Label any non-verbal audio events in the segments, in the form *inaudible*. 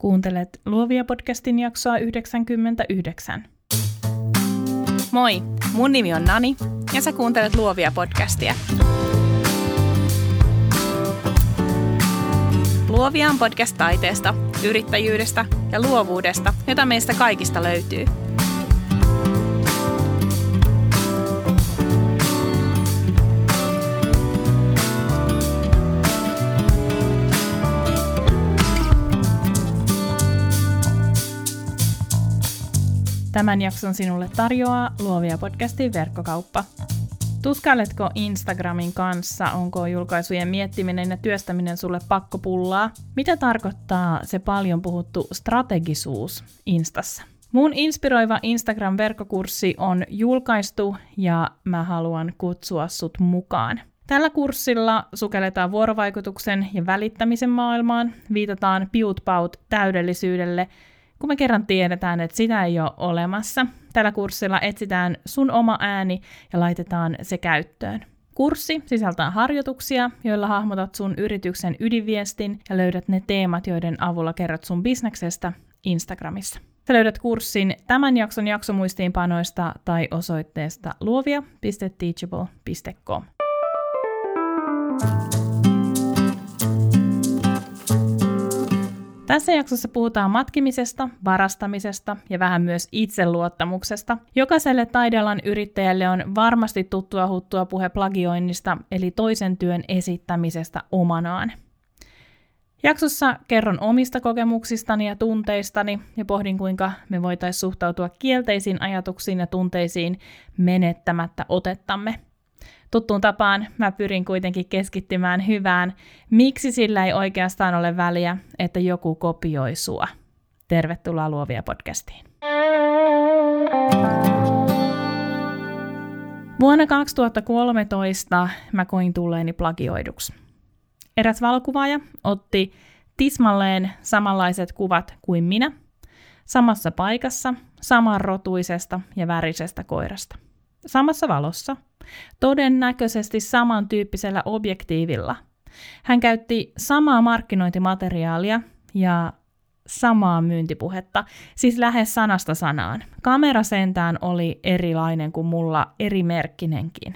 Kuuntelet Luovia podcastin jaksoa 99. Moi, mun nimi on Nani ja sä kuuntelet Luovia podcastia. Luovia on podcast taiteesta, yrittäjyydestä ja luovuudesta, jota meistä kaikista löytyy – Tämän jakson sinulle tarjoaa Luovia podcastin verkkokauppa. Tuskailetko Instagramin kanssa, onko julkaisujen miettiminen ja työstäminen sulle pakkopullaa? Mitä tarkoittaa se paljon puhuttu strategisuus Instassa? Mun inspiroiva Instagram-verkkokurssi on julkaistu ja mä haluan kutsua sut mukaan. Tällä kurssilla sukelletaan vuorovaikutuksen ja välittämisen maailmaan, viitataan piutpaut täydellisyydelle – kun me kerran tiedetään, että sitä ei ole olemassa, tällä kurssilla etsitään sun oma ääni ja laitetaan se käyttöön. Kurssi sisältää harjoituksia, joilla hahmotat sun yrityksen ydinviestin ja löydät ne teemat, joiden avulla kerrot sun bisneksestä Instagramissa. Sä löydät kurssin tämän jakson jaksomuistiinpanoista tai osoitteesta luovia.teachable.com. Tässä jaksossa puhutaan matkimisesta, varastamisesta ja vähän myös itseluottamuksesta. Jokaiselle taidealan yrittäjälle on varmasti tuttua huttua puhe plagioinnista, eli toisen työn esittämisestä omanaan. Jaksossa kerron omista kokemuksistani ja tunteistani ja pohdin, kuinka me voitaisiin suhtautua kielteisiin ajatuksiin ja tunteisiin menettämättä otettamme – Tuttuun tapaan mä pyrin kuitenkin keskittymään hyvään, miksi sillä ei oikeastaan ole väliä, että joku kopioi sua. Tervetuloa Luovia podcastiin. Vuonna 2013 mä koin tulleeni plagioiduksi. Eräs valokuvaaja otti tismalleen samanlaiset kuvat kuin minä, samassa paikassa, samanrotuisesta ja värisestä koirasta. Samassa valossa – todennäköisesti samantyyppisellä objektiivilla. Hän käytti samaa markkinointimateriaalia ja samaa myyntipuhetta, siis lähes sanasta sanaan. Kamera sentään oli erilainen kuin mulla erimerkkinenkin.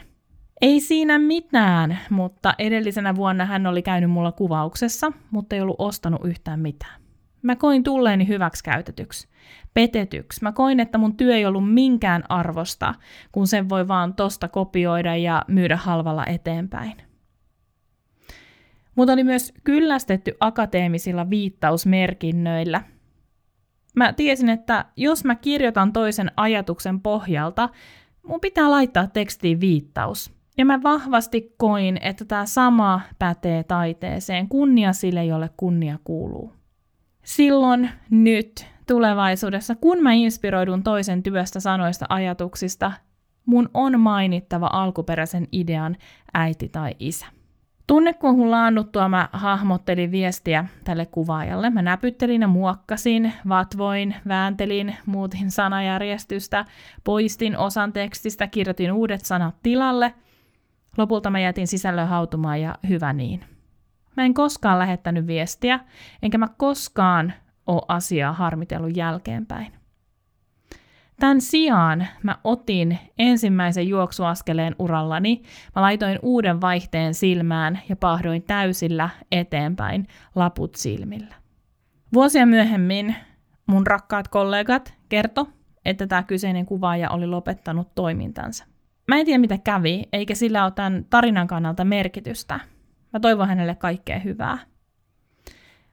Ei siinä mitään, mutta edellisenä vuonna hän oli käynyt mulla kuvauksessa, mutta ei ollut ostanut yhtään mitään. Mä koin tulleeni hyväksi käytetyksi, petetyksi. Mä koin, että mun työ ei ollut minkään arvosta, kun sen voi vaan tosta kopioida ja myydä halvalla eteenpäin. Mutta oli myös kyllästetty akateemisilla viittausmerkinnöillä. Mä tiesin, että jos mä kirjoitan toisen ajatuksen pohjalta, mun pitää laittaa tekstiin viittaus. Ja mä vahvasti koin, että tämä sama pätee taiteeseen. Kunnia sille, jolle kunnia kuuluu silloin, nyt, tulevaisuudessa, kun mä inspiroidun toisen työstä, sanoista, ajatuksista, mun on mainittava alkuperäisen idean äiti tai isä. Tunnekuohun laannuttua mä hahmottelin viestiä tälle kuvaajalle. Mä näpyttelin ja muokkasin, vatvoin, vääntelin, muutin sanajärjestystä, poistin osan tekstistä, kirjoitin uudet sanat tilalle. Lopulta mä jätin sisällön hautumaan ja hyvä niin. Mä en koskaan lähettänyt viestiä, enkä mä koskaan ole asiaa harmitellut jälkeenpäin. Tämän sijaan mä otin ensimmäisen juoksuaskeleen urallani, mä laitoin uuden vaihteen silmään ja pahdoin täysillä eteenpäin laput silmillä. Vuosia myöhemmin mun rakkaat kollegat kerto, että tämä kyseinen kuvaaja oli lopettanut toimintansa. Mä en tiedä mitä kävi, eikä sillä ole tämän tarinan kannalta merkitystä – Mä toivon hänelle kaikkea hyvää.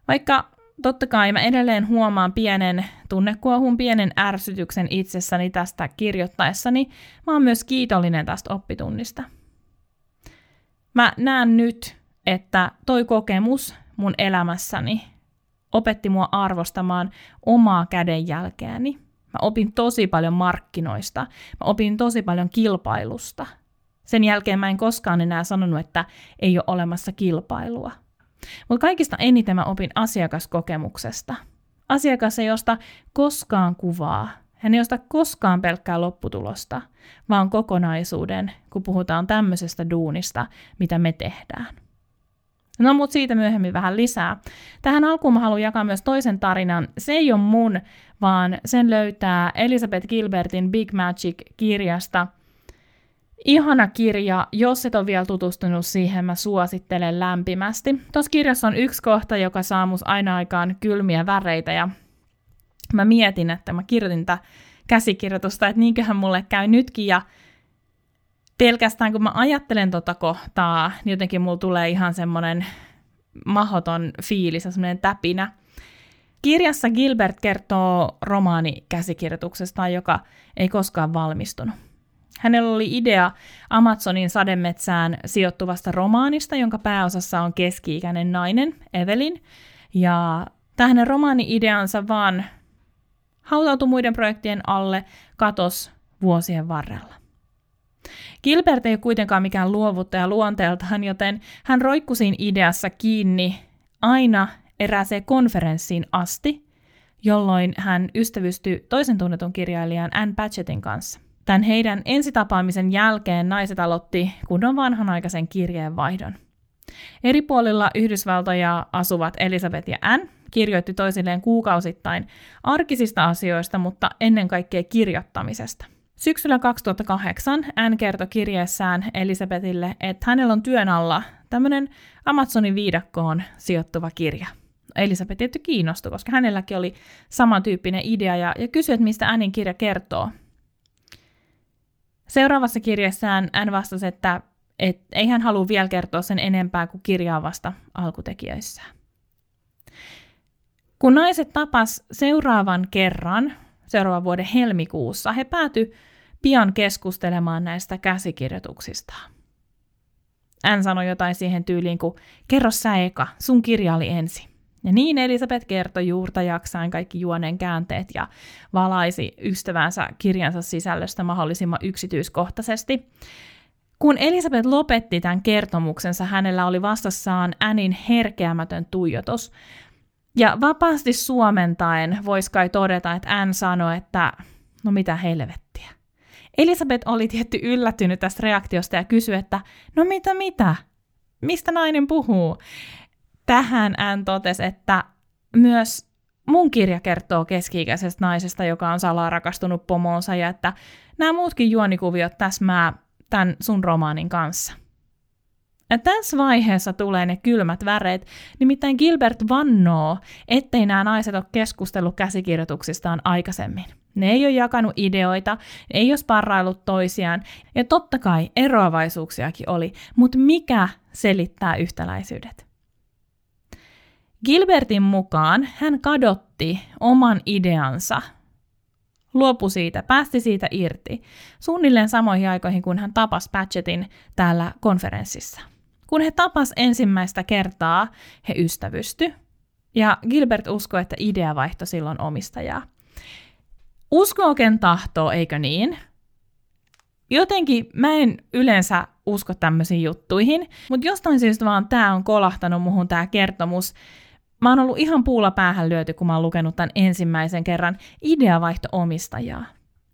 Vaikka totta kai mä edelleen huomaan pienen tunnekuohun, pienen ärsytyksen itsessäni tästä kirjoittaessani, mä oon myös kiitollinen tästä oppitunnista. Mä näen nyt, että toi kokemus mun elämässäni opetti mua arvostamaan omaa kädenjälkeäni. Mä opin tosi paljon markkinoista, mä opin tosi paljon kilpailusta – sen jälkeen mä en koskaan enää sanonut, että ei ole olemassa kilpailua. Mutta kaikista eniten mä opin asiakaskokemuksesta. Asiakas ei osta koskaan kuvaa. Hän ei osta koskaan pelkkää lopputulosta, vaan kokonaisuuden, kun puhutaan tämmöisestä duunista, mitä me tehdään. No mutta siitä myöhemmin vähän lisää. Tähän alkuun mä haluan jakaa myös toisen tarinan. Se ei ole mun, vaan sen löytää Elizabeth Gilbertin Big Magic-kirjasta. Ihana kirja, jos et ole vielä tutustunut siihen, mä suosittelen lämpimästi. Tuossa kirjassa on yksi kohta, joka saa mus aina aikaan kylmiä väreitä ja mä mietin, että mä kirjoitin tätä käsikirjoitusta, että niinköhän mulle käy nytkin ja pelkästään kun mä ajattelen tota kohtaa, niin jotenkin mulla tulee ihan semmoinen mahoton fiilis ja semmoinen täpinä. Kirjassa Gilbert kertoo romaani käsikirjoituksesta, joka ei koskaan valmistunut. Hänellä oli idea Amazonin sademetsään sijoittuvasta romaanista, jonka pääosassa on keski-ikäinen nainen, Evelyn. Ja tähän romaani-ideansa vaan hautautui muiden projektien alle, katos vuosien varrella. Gilbert ei ole kuitenkaan mikään luovuttaja luonteeltaan, joten hän roikkui siinä ideassa kiinni aina erääseen konferenssiin asti, jolloin hän ystävystyi toisen tunnetun kirjailijan Anne Patchettin kanssa. Tämän heidän ensitapaamisen jälkeen naiset aloitti kunnon vanhanaikaisen kirjeenvaihdon. Eri puolilla Yhdysvaltoja asuvat Elisabeth ja Anne kirjoitti toisilleen kuukausittain arkisista asioista, mutta ennen kaikkea kirjoittamisesta – Syksyllä 2008 hän kertoi kirjeessään Elisabetille, että hänellä on työn alla tämmöinen Amazonin viidakkoon sijoittuva kirja. Elisabeth tietty kiinnostui, koska hänelläkin oli samantyyppinen idea ja, ja kysyi, että mistä Annin kirja kertoo. Seuraavassa kirjassaan hän vastasi, että et ei hän halua vielä kertoa sen enempää kuin kirjaa vasta alkutekijöissään. Kun naiset tapas seuraavan kerran, seuraavan vuoden helmikuussa, he päätyi pian keskustelemaan näistä käsikirjoituksista. Hän sanoi jotain siihen tyyliin kuin, kerro sä eka, sun kirja oli ensi. Ja niin Elisabeth kertoi juurta jaksain kaikki juonen käänteet ja valaisi ystävänsä kirjansa sisällöstä mahdollisimman yksityiskohtaisesti. Kun Elisabeth lopetti tämän kertomuksensa, hänellä oli vastassaan Änin herkeämätön tuijotus. Ja vapaasti suomentaen voisi kai todeta, että Anne sanoi, että no mitä helvettiä. Elisabeth oli tietty yllättynyt tästä reaktiosta ja kysyi, että no mitä mitä? Mistä nainen puhuu? Tähän hän totesi, että myös mun kirja kertoo keski-ikäisestä naisesta, joka on salaa rakastunut pomoonsa ja että nämä muutkin juonikuviot täsmää tämän sun romaanin kanssa. Ja tässä vaiheessa tulee ne kylmät väreet, nimittäin Gilbert vannoo, ettei nämä naiset ole keskustellut käsikirjoituksistaan aikaisemmin. Ne ei ole jakanut ideoita, ei ole sparrailut toisiaan, ja totta kai eroavaisuuksiakin oli, mutta mikä selittää yhtäläisyydet? Gilbertin mukaan hän kadotti oman ideansa, luopui siitä, päästi siitä irti, suunnilleen samoihin aikoihin, kun hän tapasi Patchettin täällä konferenssissa. Kun he tapas ensimmäistä kertaa, he ystävysty, ja Gilbert uskoi, että idea vaihtoi silloin omistajaa. Usko ken tahtoo, eikö niin? Jotenkin mä en yleensä usko tämmöisiin juttuihin, mutta jostain syystä vaan tämä on kolahtanut muhun tämä kertomus. Mä oon ollut ihan puulla päähän lyöty, kun mä oon lukenut tämän ensimmäisen kerran ideavaihto omistajaa.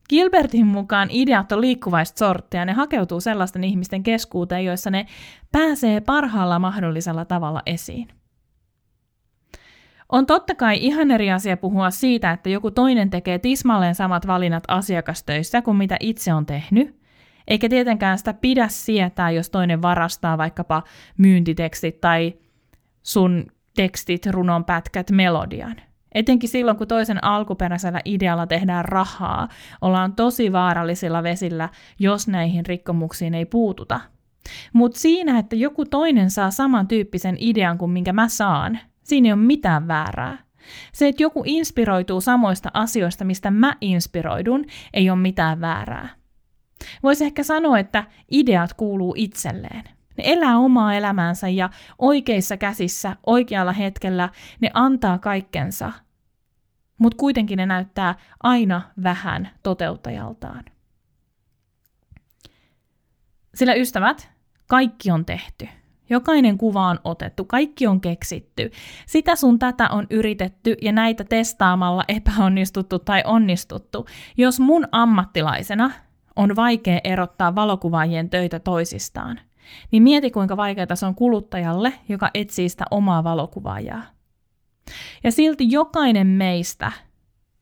Gilbertin mukaan ideat on liikkuvaista sorttia, ne hakeutuu sellaisten ihmisten keskuuteen, joissa ne pääsee parhaalla mahdollisella tavalla esiin. On totta kai ihan eri asia puhua siitä, että joku toinen tekee tismalleen samat valinnat asiakastöissä kuin mitä itse on tehnyt, eikä tietenkään sitä pidä sietää, jos toinen varastaa vaikkapa myyntitekstit tai sun tekstit, runon pätkät, melodian. Etenkin silloin, kun toisen alkuperäisellä idealla tehdään rahaa, ollaan tosi vaarallisilla vesillä, jos näihin rikkomuksiin ei puututa. Mutta siinä, että joku toinen saa samantyyppisen idean kuin minkä mä saan, Siinä ei ole mitään väärää. Se, että joku inspiroituu samoista asioista, mistä mä inspiroidun, ei ole mitään väärää. Voisi ehkä sanoa, että ideat kuuluu itselleen. Ne elää omaa elämäänsä ja oikeissa käsissä, oikealla hetkellä ne antaa kaikkensa. Mutta kuitenkin ne näyttää aina vähän toteuttajaltaan. Sillä ystävät, kaikki on tehty. Jokainen kuva on otettu, kaikki on keksitty. Sitä sun tätä on yritetty ja näitä testaamalla epäonnistuttu tai onnistuttu. Jos mun ammattilaisena on vaikea erottaa valokuvaajien töitä toisistaan, niin mieti kuinka vaikeaa se on kuluttajalle, joka etsii sitä omaa valokuvaajaa. Ja silti jokainen meistä,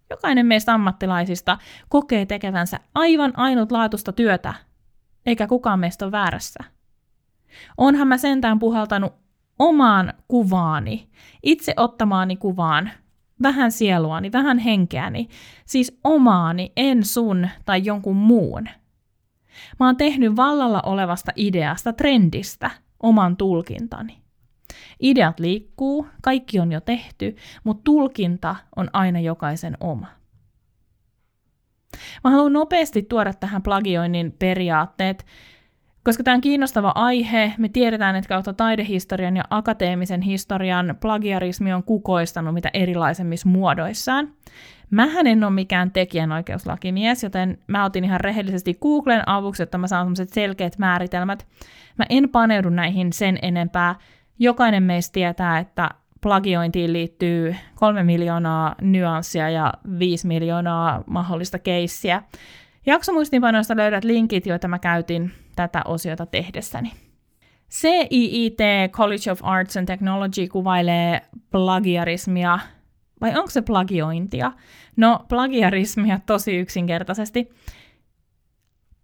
jokainen meistä ammattilaisista kokee tekevänsä aivan ainutlaatuista työtä, eikä kukaan meistä ole väärässä. Onhan mä sentään puhaltanut omaan kuvaani, itse ottamaani kuvaan, vähän sieluani, vähän henkeäni, siis omaani, en sun tai jonkun muun. Mä oon tehnyt vallalla olevasta ideasta, trendistä, oman tulkintani. Ideat liikkuu, kaikki on jo tehty, mutta tulkinta on aina jokaisen oma. Mä haluan nopeasti tuoda tähän plagioinnin periaatteet, koska tämä on kiinnostava aihe, me tiedetään, että kautta taidehistorian ja akateemisen historian plagiarismi on kukoistanut mitä erilaisemmissa muodoissaan. Mähän en ole mikään tekijänoikeuslakimies, joten mä otin ihan rehellisesti Googlen avuksi, että mä saan sellaiset selkeät määritelmät. Mä en paneudu näihin sen enempää. Jokainen meistä tietää, että plagiointiin liittyy kolme miljoonaa nyanssia ja viisi miljoonaa mahdollista keissiä. Jaksomuistinpanoista löydät linkit, joita mä käytin tätä osiota tehdessäni. CIIT, College of Arts and Technology, kuvailee plagiarismia, vai onko se plagiointia? No, plagiarismia tosi yksinkertaisesti.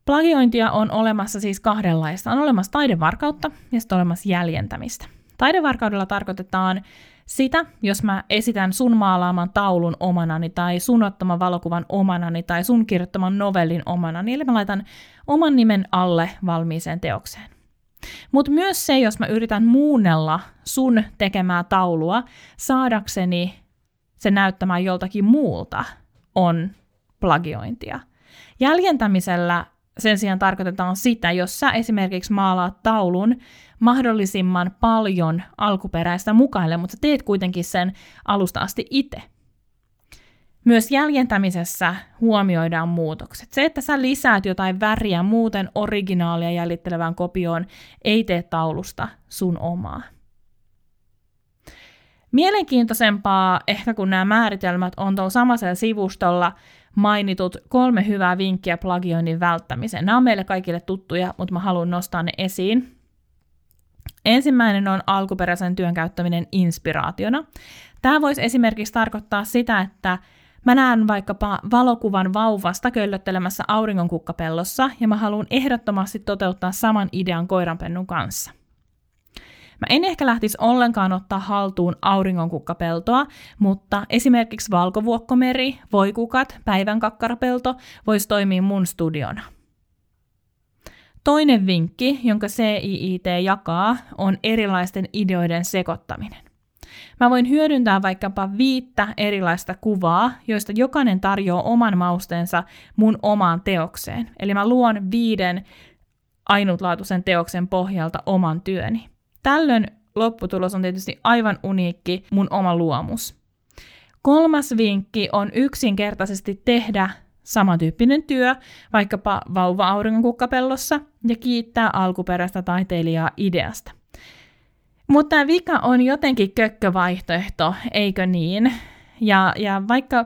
Plagiointia on olemassa siis kahdenlaista. On olemassa taidevarkautta ja sitten olemassa jäljentämistä. Taidevarkaudella tarkoitetaan sitä, jos mä esitän sun maalaaman taulun omanani tai sun ottaman valokuvan omanani tai sun kirjoittaman novellin omanani, eli mä laitan oman nimen alle valmiiseen teokseen. Mutta myös se, jos mä yritän muunnella sun tekemää taulua saadakseni se näyttämään joltakin muulta, on plagiointia. Jäljentämisellä sen sijaan tarkoitetaan sitä, jos sä esimerkiksi maalaat taulun mahdollisimman paljon alkuperäistä mukaille, mutta teet kuitenkin sen alusta asti itse. Myös jäljentämisessä huomioidaan muutokset. Se, että sä lisäät jotain väriä muuten originaalia jäljittelevään kopioon, ei tee taulusta sun omaa. Mielenkiintoisempaa ehkä kun nämä määritelmät on tuolla samassa sivustolla mainitut kolme hyvää vinkkiä plagioinnin välttämiseen. Nämä on meille kaikille tuttuja, mutta mä haluan nostaa ne esiin. Ensimmäinen on alkuperäisen työn käyttäminen inspiraationa. Tämä voisi esimerkiksi tarkoittaa sitä, että mä näen vaikkapa valokuvan vauvasta köllöttelemässä auringonkukkapellossa ja mä haluan ehdottomasti toteuttaa saman idean koiranpennun kanssa. Mä en ehkä lähtisi ollenkaan ottaa haltuun auringonkukkapeltoa, mutta esimerkiksi valkovuokkomeri, voikukat, päivänkakkarapelto voisi toimia mun studiona. Toinen vinkki, jonka CIIT jakaa, on erilaisten ideoiden sekoittaminen. Mä voin hyödyntää vaikkapa viittä erilaista kuvaa, joista jokainen tarjoaa oman mausteensa mun omaan teokseen. Eli mä luon viiden ainutlaatuisen teoksen pohjalta oman työni. Tällöin lopputulos on tietysti aivan uniikki mun oma luomus. Kolmas vinkki on yksinkertaisesti tehdä samantyyppinen työ vaikkapa vauva-auringonkukkapellossa ja kiittää alkuperäistä taiteilijaa ideasta. Mutta tämä vika on jotenkin kökkövaihtoehto, eikö niin? Ja, ja vaikka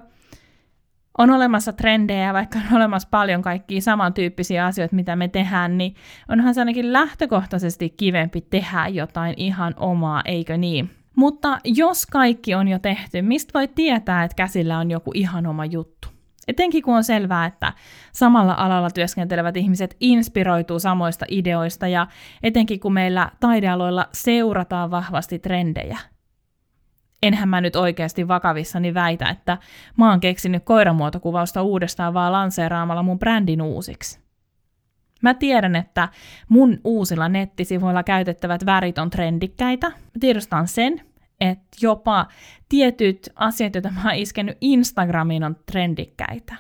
on olemassa trendejä, vaikka on olemassa paljon kaikkia samantyyppisiä asioita, mitä me tehdään, niin onhan se ainakin lähtökohtaisesti kivempi tehdä jotain ihan omaa, eikö niin? Mutta jos kaikki on jo tehty, mistä voi tietää, että käsillä on joku ihan oma juttu? Etenkin kun on selvää, että samalla alalla työskentelevät ihmiset inspiroituu samoista ideoista ja etenkin kun meillä taidealoilla seurataan vahvasti trendejä – enhän mä nyt oikeasti vakavissani väitä, että mä oon keksinyt koiramuotokuvausta uudestaan vaan lanseeraamalla mun brändin uusiksi. Mä tiedän, että mun uusilla nettisivuilla käytettävät värit on trendikkäitä. Mä tiedostan sen, että jopa tietyt asiat, joita mä oon iskenyt Instagramiin, on trendikkäitä.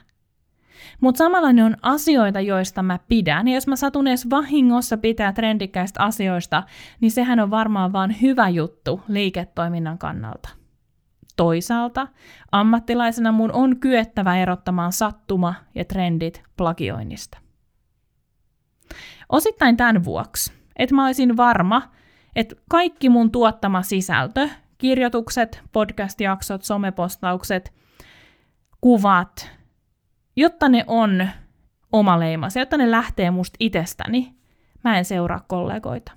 Mutta samalla ne on asioita, joista mä pidän. Ja jos mä satun edes vahingossa pitää trendikkäistä asioista, niin sehän on varmaan vaan hyvä juttu liiketoiminnan kannalta. Toisaalta ammattilaisena mun on kyettävä erottamaan sattuma ja trendit plagioinnista. Osittain tämän vuoksi, että mä olisin varma, että kaikki mun tuottama sisältö, kirjoitukset, podcast-jaksot, somepostaukset, kuvat, jotta ne on omaleimaisia, jotta ne lähtee musta itsestäni, mä en seuraa kollegoita.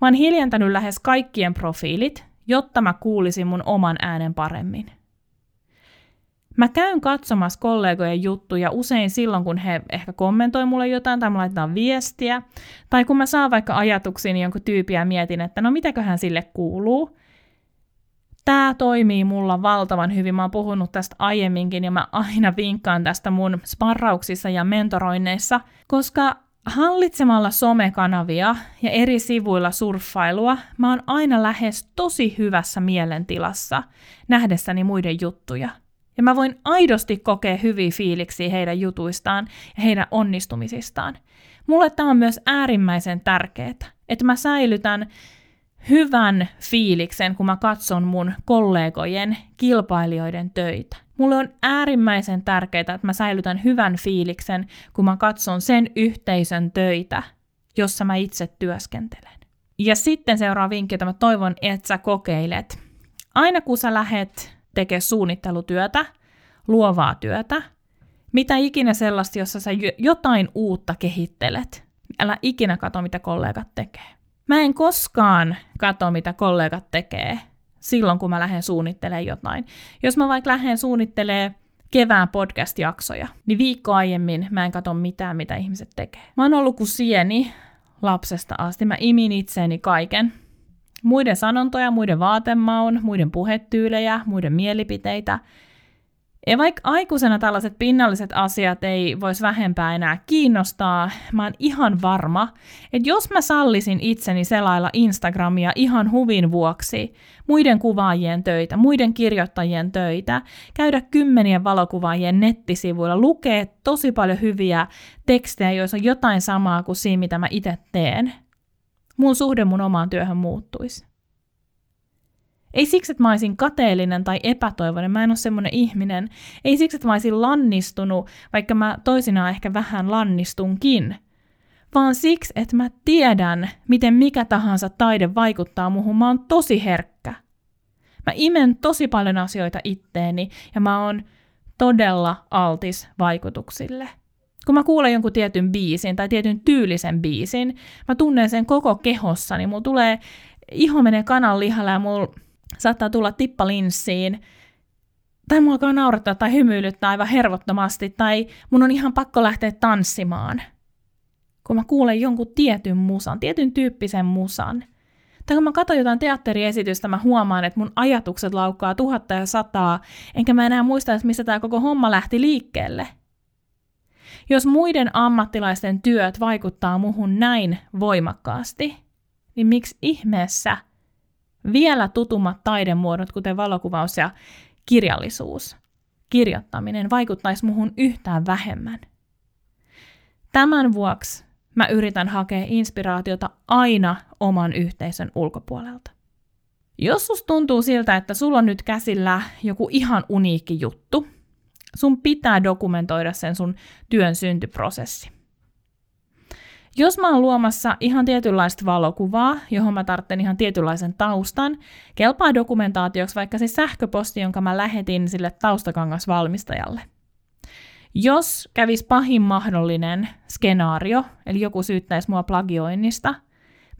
Mä oon hiljentänyt lähes kaikkien profiilit, jotta mä kuulisin mun oman äänen paremmin. Mä käyn katsomassa kollegojen juttuja usein silloin, kun he ehkä kommentoi mulle jotain tai mulle laitetaan viestiä, tai kun mä saan vaikka ajatuksiin jonkun tyypiä ja mietin, että no mitäköhän sille kuuluu. Tämä toimii mulla valtavan hyvin. Mä oon puhunut tästä aiemminkin ja mä aina vinkkaan tästä mun sparrauksissa ja mentoroinneissa, koska Hallitsemalla somekanavia ja eri sivuilla surffailua, mä oon aina lähes tosi hyvässä mielentilassa nähdessäni muiden juttuja. Ja mä voin aidosti kokea hyviä fiiliksiä heidän jutuistaan ja heidän onnistumisistaan. Mulle tämä on myös äärimmäisen tärkeää, että mä säilytän hyvän fiiliksen, kun mä katson mun kollegojen, kilpailijoiden töitä. Mulle on äärimmäisen tärkeää, että mä säilytän hyvän fiiliksen, kun mä katson sen yhteisön töitä, jossa mä itse työskentelen. Ja sitten seuraava vinkki, jota mä toivon, että sä kokeilet. Aina kun sä lähet tekemään suunnittelutyötä, luovaa työtä, mitä ikinä sellaista, jossa sä jotain uutta kehittelet, älä ikinä kato, mitä kollegat tekee. Mä en koskaan kato, mitä kollegat tekee, silloin, kun mä lähden suunnittelemaan jotain. Jos mä vaikka lähden suunnittelemaan kevään podcast-jaksoja, niin viikko aiemmin mä en katso mitään, mitä ihmiset tekee. Mä oon ollut kuin sieni lapsesta asti. Mä imin itseeni kaiken. Muiden sanontoja, muiden vaatemaun, muiden puhetyylejä, muiden mielipiteitä – ja vaikka aikuisena tällaiset pinnalliset asiat ei voisi vähempää enää kiinnostaa, mä oon ihan varma, että jos mä sallisin itseni selailla Instagramia ihan huvin vuoksi, muiden kuvaajien töitä, muiden kirjoittajien töitä, käydä kymmenien valokuvaajien nettisivuilla, lukee tosi paljon hyviä tekstejä, joissa on jotain samaa kuin siinä, mitä mä itse teen, mun suhde mun omaan työhön muuttuisi. Ei siksi, että mä olisin kateellinen tai epätoivoinen, mä en ole semmoinen ihminen. Ei siksi, että mä olisin lannistunut, vaikka mä toisinaan ehkä vähän lannistunkin. Vaan siksi, että mä tiedän, miten mikä tahansa taide vaikuttaa muuhun. Mä oon tosi herkkä. Mä imen tosi paljon asioita itteeni ja mä oon todella altis vaikutuksille. Kun mä kuulen jonkun tietyn biisin tai tietyn tyylisen biisin, mä tunnen sen koko kehossani. Mulla tulee, iho menee kanan lihalle ja mulla saattaa tulla tippalinssiin, tai mua alkaa naurattaa tai hymyilyttää aivan hervottomasti, tai mun on ihan pakko lähteä tanssimaan. Kun mä kuulen jonkun tietyn musan, tietyn tyyppisen musan. Tai kun mä katson jotain teatteriesitystä, mä huomaan, että mun ajatukset laukkaa tuhatta ja sataa, enkä mä enää muista, että mistä tämä koko homma lähti liikkeelle. Jos muiden ammattilaisten työt vaikuttaa muhun näin voimakkaasti, niin miksi ihmeessä – vielä tutummat taidemuodot, kuten valokuvaus ja kirjallisuus, kirjoittaminen, vaikuttaisi muhun yhtään vähemmän. Tämän vuoksi mä yritän hakea inspiraatiota aina oman yhteisön ulkopuolelta. Jos sus tuntuu siltä, että sulla on nyt käsillä joku ihan uniikki juttu, sun pitää dokumentoida sen sun työn syntyprosessi. Jos mä oon luomassa ihan tietynlaista valokuvaa, johon mä tarvitsen ihan tietynlaisen taustan, kelpaa dokumentaatioksi vaikka se sähköposti, jonka mä lähetin sille taustakangasvalmistajalle. Jos kävis pahin mahdollinen skenaario, eli joku syyttäisi mua plagioinnista,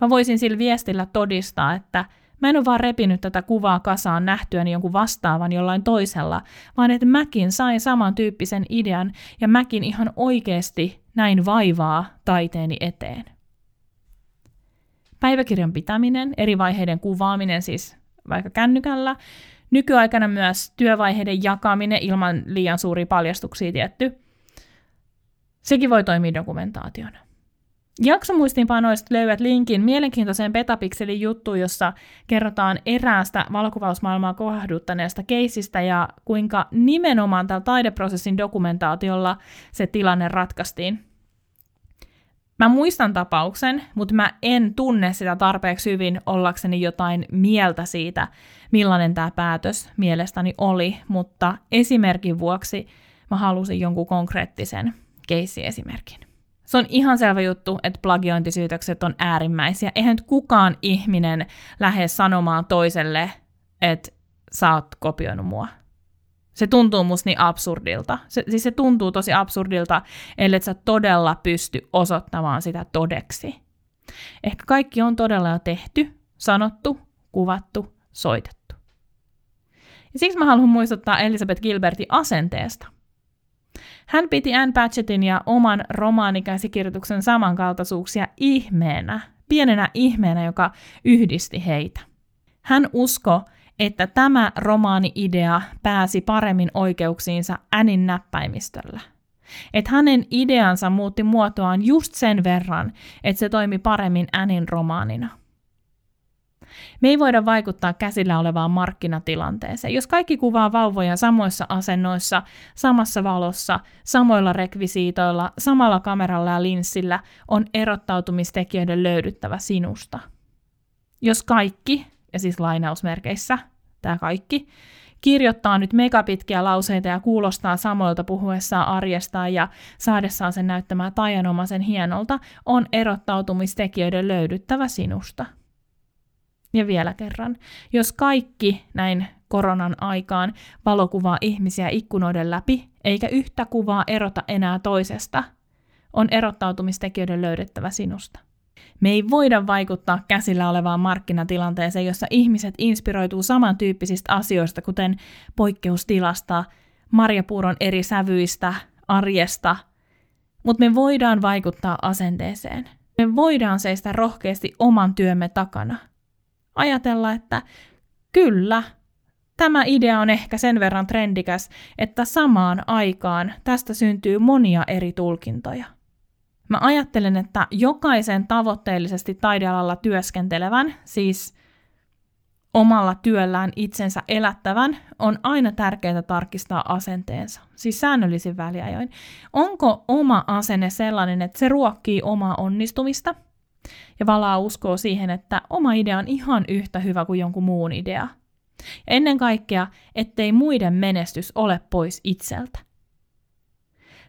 mä voisin sillä viestillä todistaa, että mä en ole vaan repinyt tätä kuvaa kasaan nähtyäni jonkun vastaavan jollain toisella, vaan että mäkin sain samantyyppisen idean ja mäkin ihan oikeasti näin vaivaa taiteeni eteen. Päiväkirjan pitäminen, eri vaiheiden kuvaaminen siis vaikka kännykällä, nykyaikana myös työvaiheiden jakaminen ilman liian suuria paljastuksia tietty, sekin voi toimia dokumentaationa. Jaksomuistiinpanoista löydät linkin mielenkiintoiseen Petapikselin juttuun, jossa kerrotaan eräästä valokuvausmaailmaa kohduttaneesta keisistä ja kuinka nimenomaan tällä taideprosessin dokumentaatiolla se tilanne ratkaistiin. Mä muistan tapauksen, mutta mä en tunne sitä tarpeeksi hyvin ollakseni jotain mieltä siitä, millainen tämä päätös mielestäni oli, mutta esimerkin vuoksi mä halusin jonkun konkreettisen keissiesimerkin. Se on ihan selvä juttu, että plagiointisyytökset on äärimmäisiä. Eihän nyt kukaan ihminen lähde sanomaan toiselle, että sä oot kopioinut mua. Se tuntuu musta niin absurdilta. Se, siis se tuntuu tosi absurdilta, ellei sä todella pysty osoittamaan sitä todeksi. Ehkä kaikki on todella jo tehty, sanottu, kuvattu, soitettu. Ja siksi mä haluan muistuttaa Elizabeth Gilbertin asenteesta. Hän piti Anne Patchettin ja oman romaanikäsikirjoituksen samankaltaisuuksia ihmeenä, pienenä ihmeenä, joka yhdisti heitä. Hän usko, että tämä romaani-idea pääsi paremmin oikeuksiinsa Annin näppäimistöllä. Että hänen ideansa muutti muotoaan just sen verran, että se toimi paremmin Annin romaanina – me ei voida vaikuttaa käsillä olevaan markkinatilanteeseen. Jos kaikki kuvaa vauvoja samoissa asennoissa, samassa valossa, samoilla rekvisiitoilla, samalla kameralla ja linssillä, on erottautumistekijöiden löydyttävä sinusta. Jos kaikki, ja siis lainausmerkeissä, tämä kaikki, kirjoittaa nyt megapitkiä lauseita ja kuulostaa samoilta puhuessaan arjestaan ja saadessaan sen näyttämään tajanomaisen hienolta, on erottautumistekijöiden löydyttävä sinusta. Ja vielä kerran, jos kaikki näin koronan aikaan valokuvaa ihmisiä ikkunoiden läpi, eikä yhtä kuvaa erota enää toisesta, on erottautumistekijöiden löydettävä sinusta. Me ei voida vaikuttaa käsillä olevaan markkinatilanteeseen, jossa ihmiset inspiroituu samantyyppisistä asioista, kuten poikkeustilasta, marjapuuron eri sävyistä, arjesta, mutta me voidaan vaikuttaa asenteeseen. Me voidaan seistä rohkeasti oman työmme takana – ajatella, että kyllä, tämä idea on ehkä sen verran trendikäs, että samaan aikaan tästä syntyy monia eri tulkintoja. Mä ajattelen, että jokaisen tavoitteellisesti taidealalla työskentelevän, siis omalla työllään itsensä elättävän, on aina tärkeää tarkistaa asenteensa, siis säännöllisin väliajoin. Onko oma asenne sellainen, että se ruokkii omaa onnistumista – ja valaa uskoo siihen, että oma idea on ihan yhtä hyvä kuin jonkun muun idea. Ja ennen kaikkea, ettei muiden menestys ole pois itseltä.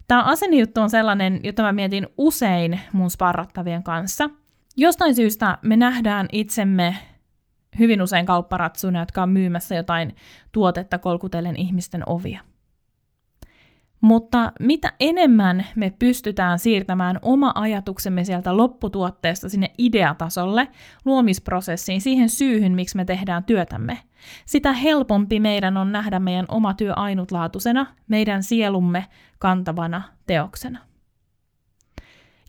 Tämä asennejuttu on sellainen, jota mä mietin usein mun sparrattavien kanssa. Jostain syystä me nähdään itsemme hyvin usein kaupparatsuna, jotka on myymässä jotain tuotetta kolkutellen ihmisten ovia. Mutta mitä enemmän me pystytään siirtämään oma ajatuksemme sieltä lopputuotteesta sinne ideatasolle, luomisprosessiin, siihen syyhyn, miksi me tehdään työtämme, sitä helpompi meidän on nähdä meidän oma työ ainutlaatuisena, meidän sielumme kantavana teoksena.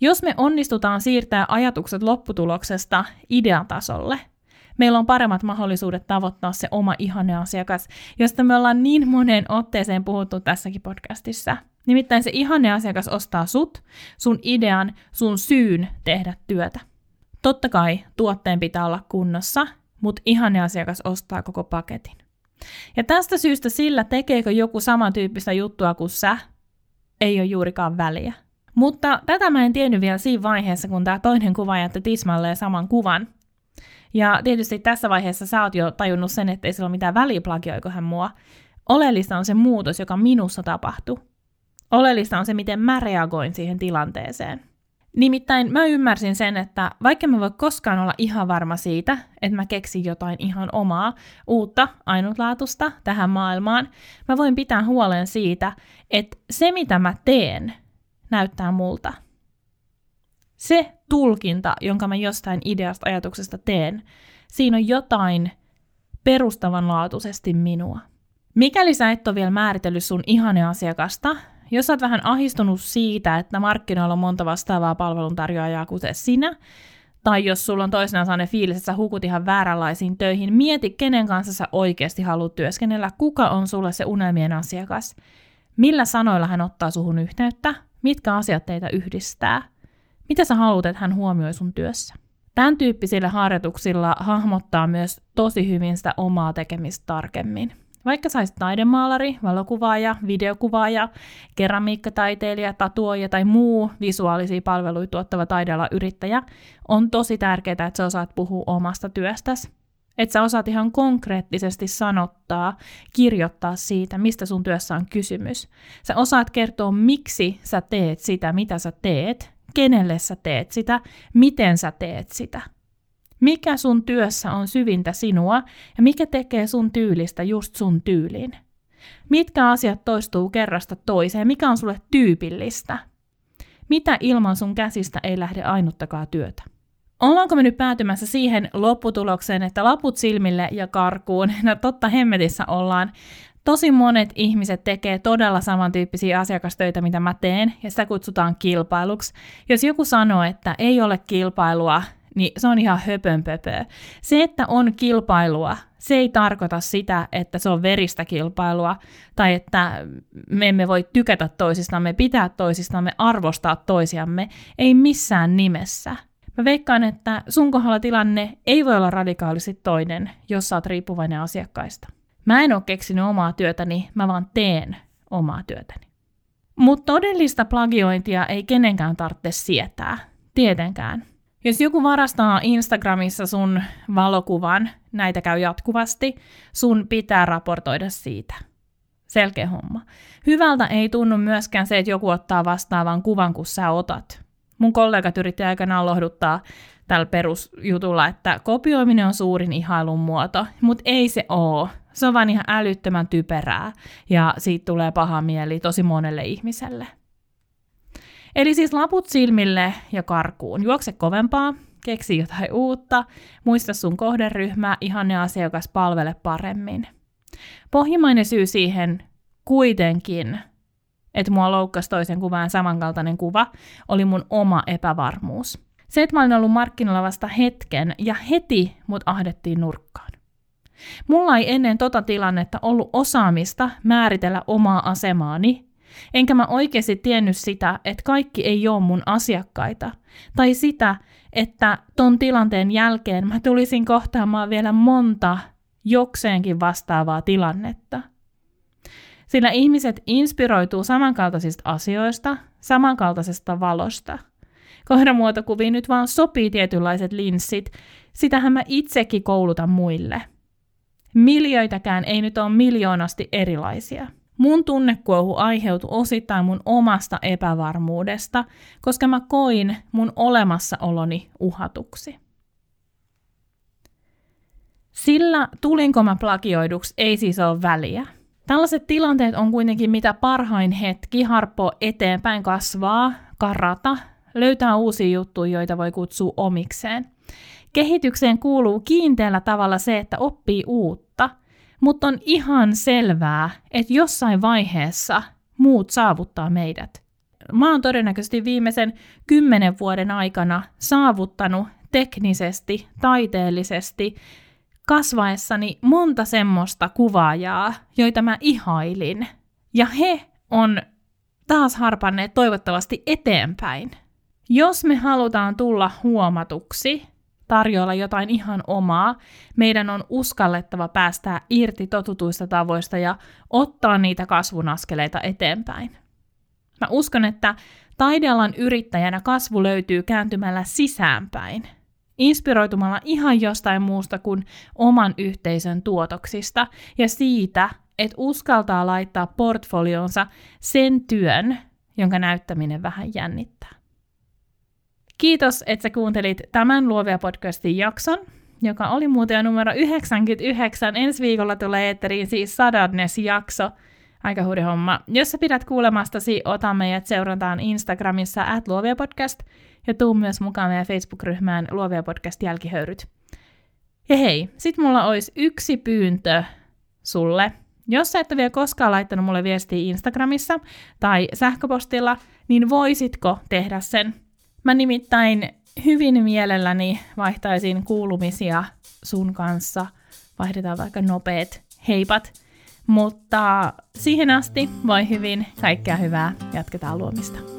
Jos me onnistutaan siirtää ajatukset lopputuloksesta ideatasolle – meillä on paremmat mahdollisuudet tavoittaa se oma ihane asiakas, josta me ollaan niin moneen otteeseen puhuttu tässäkin podcastissa. Nimittäin se ihane asiakas ostaa sut, sun idean, sun syyn tehdä työtä. Totta kai tuotteen pitää olla kunnossa, mutta ihane asiakas ostaa koko paketin. Ja tästä syystä sillä, tekeekö joku samantyyppistä juttua kuin sä, ei ole juurikaan väliä. Mutta tätä mä en tiennyt vielä siinä vaiheessa, kun tämä toinen kuva jätti tismalleen saman kuvan. Ja tietysti tässä vaiheessa sä oot jo tajunnut sen, että ei sillä ole mitään väliä plagioiko hän mua. Oleellista on se muutos, joka minussa tapahtuu. Oleellista on se, miten mä reagoin siihen tilanteeseen. Nimittäin mä ymmärsin sen, että vaikka mä voi koskaan olla ihan varma siitä, että mä keksin jotain ihan omaa, uutta, ainutlaatusta tähän maailmaan, mä voin pitää huolen siitä, että se mitä mä teen näyttää multa – se tulkinta, jonka mä jostain ideasta ajatuksesta teen, siinä on jotain perustavanlaatuisesti minua. Mikäli sä et ole vielä määritellyt sun ihane asiakasta, jos sä oot vähän ahistunut siitä, että markkinoilla on monta vastaavaa palveluntarjoajaa kuten sinä, tai jos sulla on toisenaan sellainen fiilis, että sä hukut ihan vääränlaisiin töihin, mieti, kenen kanssa sä oikeasti haluat työskennellä, kuka on sulle se unelmien asiakas, millä sanoilla hän ottaa suhun yhteyttä, mitkä asiat teitä yhdistää – mitä sä haluat, että hän huomioi sun työssä? Tämän tyyppisillä harjoituksilla hahmottaa myös tosi hyvin sitä omaa tekemistä tarkemmin. Vaikka saisit taidemaalari, valokuvaaja, videokuvaaja, keramiikkataiteilija, tatuoija tai muu visuaalisia palveluita tuottava taideala yrittäjä, on tosi tärkeää, että sä osaat puhua omasta työstäsi. Että sä osaat ihan konkreettisesti sanottaa, kirjoittaa siitä, mistä sun työssä on kysymys. Sä osaat kertoa, miksi sä teet sitä, mitä sä teet, kenelle sä teet sitä, miten sä teet sitä. Mikä sun työssä on syvintä sinua ja mikä tekee sun tyylistä just sun tyylin. Mitkä asiat toistuu kerrasta toiseen? Mikä on sulle tyypillistä? Mitä ilman sun käsistä ei lähde ainuttakaan työtä? Ollaanko me nyt päätymässä siihen lopputulokseen, että laput silmille ja karkuun? *laughs* No totta hemmetissä ollaan. Tosi monet ihmiset tekee todella samantyyppisiä asiakastöitä, mitä mä teen, ja sitä kutsutaan kilpailuksi. Jos joku sanoo, että ei ole kilpailua, niin se on ihan höpönpöpöä. Se, että on kilpailua, se ei tarkoita sitä, että se on veristä kilpailua, tai että me emme voi tykätä toisistamme, pitää toisistamme, arvostaa toisiamme, ei missään nimessä. Mä veikkaan, että sun kohdalla tilanne ei voi olla radikaalisti toinen, jos sä oot riippuvainen asiakkaista. Mä en ole keksinyt omaa työtäni, mä vaan teen omaa työtäni. Mutta todellista plagiointia ei kenenkään tarvitse sietää. Tietenkään. Jos joku varastaa Instagramissa sun valokuvan, näitä käy jatkuvasti, sun pitää raportoida siitä. Selkeä homma. Hyvältä ei tunnu myöskään se, että joku ottaa vastaavan kuvan, kun sä otat. Mun kollegat yritti aikanaan lohduttaa tällä perusjutulla, että kopioiminen on suurin ihailun muoto, mutta ei se oo. Se on vaan ihan älyttömän typerää ja siitä tulee paha mieli tosi monelle ihmiselle. Eli siis laput silmille ja karkuun. Juokse kovempaa, keksi jotain uutta, muista sun kohderyhmää, ihanne asiakas, palvele paremmin. Pohjimmainen syy siihen kuitenkin, että mua loukkasi toisen kuvaan samankaltainen kuva, oli mun oma epävarmuus. Se, että mä olin ollut markkinoilla vasta hetken ja heti mut ahdettiin nurkkaan. Mulla ei ennen tota tilannetta ollut osaamista määritellä omaa asemaani, enkä mä oikeasti tiennyt sitä, että kaikki ei ole mun asiakkaita, tai sitä, että ton tilanteen jälkeen mä tulisin kohtaamaan vielä monta jokseenkin vastaavaa tilannetta. Sillä ihmiset inspiroituu samankaltaisista asioista, samankaltaisesta valosta. Kohdemuotokuviin nyt vaan sopii tietynlaiset linssit, sitähän mä itsekin koulutan muille – Miljöitäkään ei nyt ole miljoonasti erilaisia. Mun tunnekuohu aiheutui osittain mun omasta epävarmuudesta, koska mä koin mun olemassaoloni uhatuksi. Sillä tulinko mä plagioiduksi ei siis ole väliä. Tällaiset tilanteet on kuitenkin mitä parhain hetki harppoa eteenpäin kasvaa, karata, löytää uusia juttuja, joita voi kutsua omikseen. Kehitykseen kuuluu kiinteällä tavalla se, että oppii uutta, mutta on ihan selvää, että jossain vaiheessa muut saavuttaa meidät. Mä oon todennäköisesti viimeisen kymmenen vuoden aikana saavuttanut teknisesti, taiteellisesti, kasvaessani monta semmoista kuvaajaa, joita mä ihailin. Ja he on taas harpanneet toivottavasti eteenpäin. Jos me halutaan tulla huomatuksi, tarjoilla jotain ihan omaa, meidän on uskallettava päästää irti totutuista tavoista ja ottaa niitä kasvun askeleita eteenpäin. Mä uskon, että taidealan yrittäjänä kasvu löytyy kääntymällä sisäänpäin, inspiroitumalla ihan jostain muusta kuin oman yhteisön tuotoksista ja siitä, että uskaltaa laittaa portfolionsa sen työn, jonka näyttäminen vähän jännittää. Kiitos, että sä kuuntelit tämän Luovia podcastin jakson, joka oli muuten numero 99. Ensi viikolla tulee eetteriin siis sadannes jakso. Aika huudi homma. Jos sä pidät kuulemastasi, ota meidät seurantaan Instagramissa at Luovia podcast ja tuu myös mukaan meidän Facebook-ryhmään Luovia podcast jälkihöyryt. Ja hei, sit mulla olisi yksi pyyntö sulle. Jos sä et ole vielä koskaan laittanut mulle viestiä Instagramissa tai sähköpostilla, niin voisitko tehdä sen? Mä nimittäin hyvin mielelläni vaihtaisin kuulumisia sun kanssa. Vaihdetaan vaikka nopeat heipat. Mutta siihen asti voi hyvin, kaikkea hyvää, jatketaan luomista.